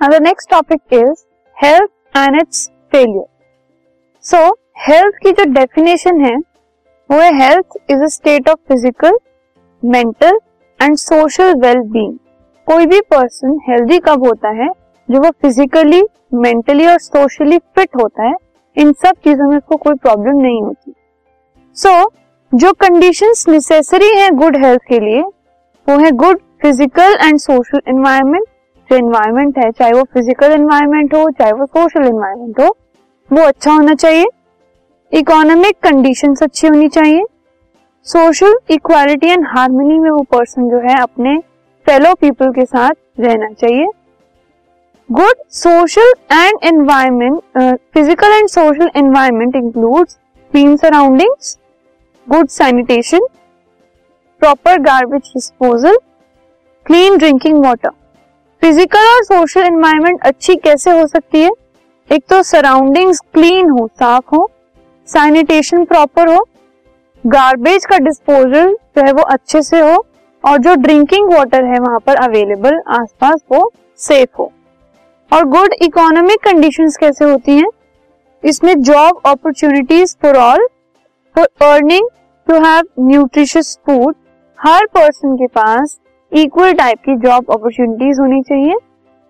Now the next topic is health and its failure. So health की जो definition है वो है health is a state of physical, mental and social well-being. कोई भी person healthy कब होता है जो वो फिजिकली मेंटली और सोशली फिट होता है इन सब चीज़ों में उसको कोई प्रॉब्लम नहीं होती सो so, जो कंडीशंस नेसेसरी है गुड हेल्थ के लिए वो है good physical and social environment जो एनवायरमेंट है, चाहे वो फ़िज़िकल एनवायरमेंट हो, चाहे वो सोशल एनवायरमेंट हो, वो अच्छा होना चाहिए। इकोनॉमिक कंडीशन अच्छी होनी चाहिए। सोशल इक्वालिटी एंड हार्मनी में वो पर्सन जो है, अपने फेलो पीपल के साथ रहना चाहिए। Good social and environment physical and social environment includes clean surroundings good sanitation proper garbage disposal clean drinking water physical और सोशल एनवायरमेंट अच्छी कैसे हो सकती है? एक तो सराउंडिंग्स क्लीन हो, साफ़ हो सैनिटेशन प्रॉपर हो गार्बेज का डिस्पोजल जो है वो अच्छे से हो, और जो ड्रिंकिंग वाटर है वहाँ पर अवेलेबल आसपास वो सेफ़ हो। और गुड इकोनॉमिक कंडीशंस कैसे होती हैं? इसमें job opportunities for all for earning to have nutritious food her person के पास इक्वल टाइप की जॉब अपॉर्चुनिटीज़ होनी चाहिए,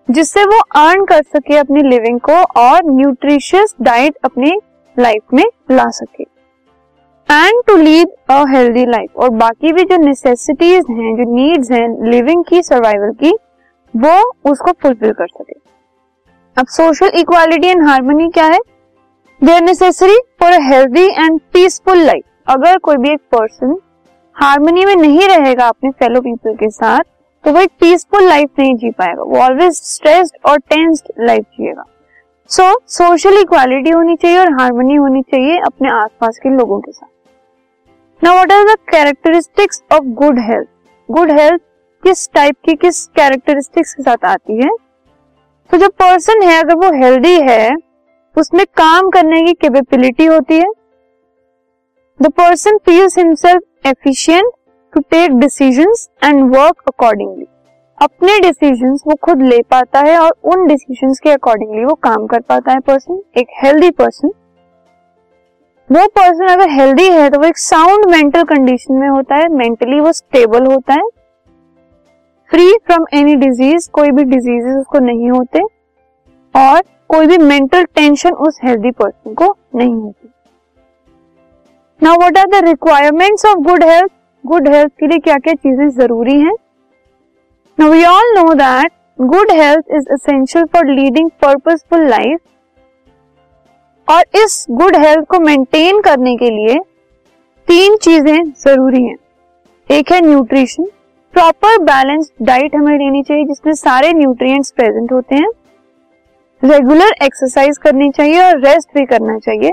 जिससे वो अर्न कर सके अपनी लिविंग को और न्यूट्रिशियस डाइट अपनी लाइफ में ला सके। And to lead a healthy life और बाकी भी जो नेसेसिटीज हैं, जो नीड्स हैं लिविंग की सर्वाइवल की, वो उसको फुलफिल कर सके। अब सोशल इक्वालिटी एंड हार्मनी क्या है? They are necessary for a healthy and peaceful life अगर कोई भी एक पर्सन हार्मनी में नहीं रहेगा अपने फेलो पीपल के साथ तो वो एक पीसफुल लाइफ नहीं जी पाएगा। वो ऑलवेज स्ट्रेस्ड और टेंस्ड लाइफ जिएगा। सो सोशल इक्वालिटी होनी चाहिए और हारमोनी होनी चाहिए अपने आसपास के लोगों के साथ। Now what are the characteristics of good health good health किस टाइप की किस कैरेक्टरिस्टिक्स के साथ आती है? तो जो पर्सन है, अगर वो हेल्दी है, उसमें काम करने की कैपेबिलिटी होती है। The person feels himself efficient to take decision and work accordingly अपने डिसीज़न वो खुद ले पाता है और उन डिसीज़न के अकॉर्डिंगली वो काम कर पाता है पर्सन एक हेल्दी पर्सन वो पर्सन अगर हेल्दी है तो वो एक साउंड मेंटल कंडीशन में होता है मेंटली वो स्टेबल होता है. फ्री फ्रॉम एनी डिज़ीज़ कोई भी डिजीजेस उसको नहीं होते. और कोई भी मेंटल टेंशन उस हेल्दी पर्सन को नहीं होती. Now what are the requirements of good health good health के लिए क्या क्या चीज़ें ज़रूरी हैं? Now we all know that good health is essential for leading purposeful life और इस गुड हेल्थ को मेंटेन करने के लिए तीन चीज़ें ज़रूरी हैं। एक है न्यूट्रिशन प्रॉपर बैलेंस डाइट हमें लेनी चाहिए, जिसमें सारे न्यूट्रिएंट्स प्रेजेंट होते हैं। रेगुलर एक्सरसाइज करनी चाहिए और रेस्ट भी करना चाहिए।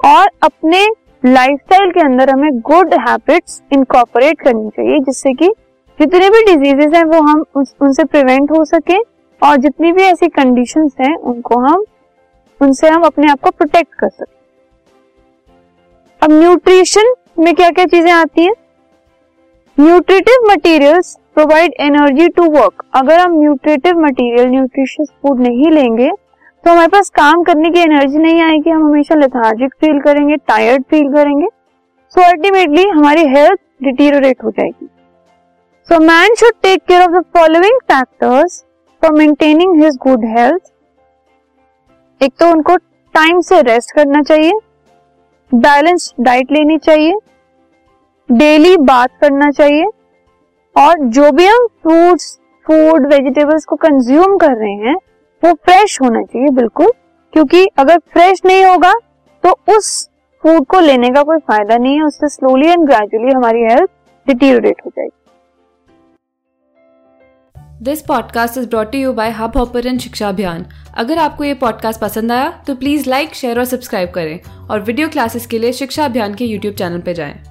और अपने लाइफस्टाइल के अंदर हमें गुड हैबिट्स इनकॉपरेट करनी चाहिए, जिससे कि जितने भी डिजीजेस हैं वो हम उनसे प्रिवेंट हो सके और जितनी भी ऐसी कंडीशंस हैं उनको हम, उनसे हम अपने आप को प्रोटेक्ट कर सके। अब न्यूट्रिशन में क्या क्या चीज़ें आती हैं? Nutritive materials provide energy to work अगर हम न्यूट्रिटिव मटेरियल न्यूट्रिशियस फ़ूड नहीं लेंगे तो हमारे पास काम करने की एनर्जी नहीं आएगी, हम हमेशा लेथार्जिक फील करेंगे टायर्ड फील करेंगे। सो अल्टीमेटली हमारी हेल्थ डिटीरियोरेट हो जाएगी। So man should take care of the following factors for maintaining his good health एक तो उनको टाइम से रेस्ट करना चाहिए बैलेंस डाइट लेनी चाहिए डेली बात करना चाहिए, और जो भी हम फ्रूट्स फ़ूड वेजिटेबल्स को कंज्यूम कर रहे हैं वो फ्रेश होना चाहिए, बिल्कुल। क्योंकि अगर फ्रेश नहीं होगा तो उस फ़ूड को लेने का कोई फ़ायदा नहीं है, उससे स्लोली एंड ग्रेजुअली हमारी हेल्थ डिटीरियोरेट हो जाएगी। This podcast is brought you by hub hopper शिक्षा अभियान अगर आपको ये पॉडकास्ट पसंद आया तो प्लीज़ लाइक शेयर और सब्सक्राइब करें। और वीडियो क्लासेस के लिए शिक्षा अभियान के यूट्यूब चैनल पर जाएँ।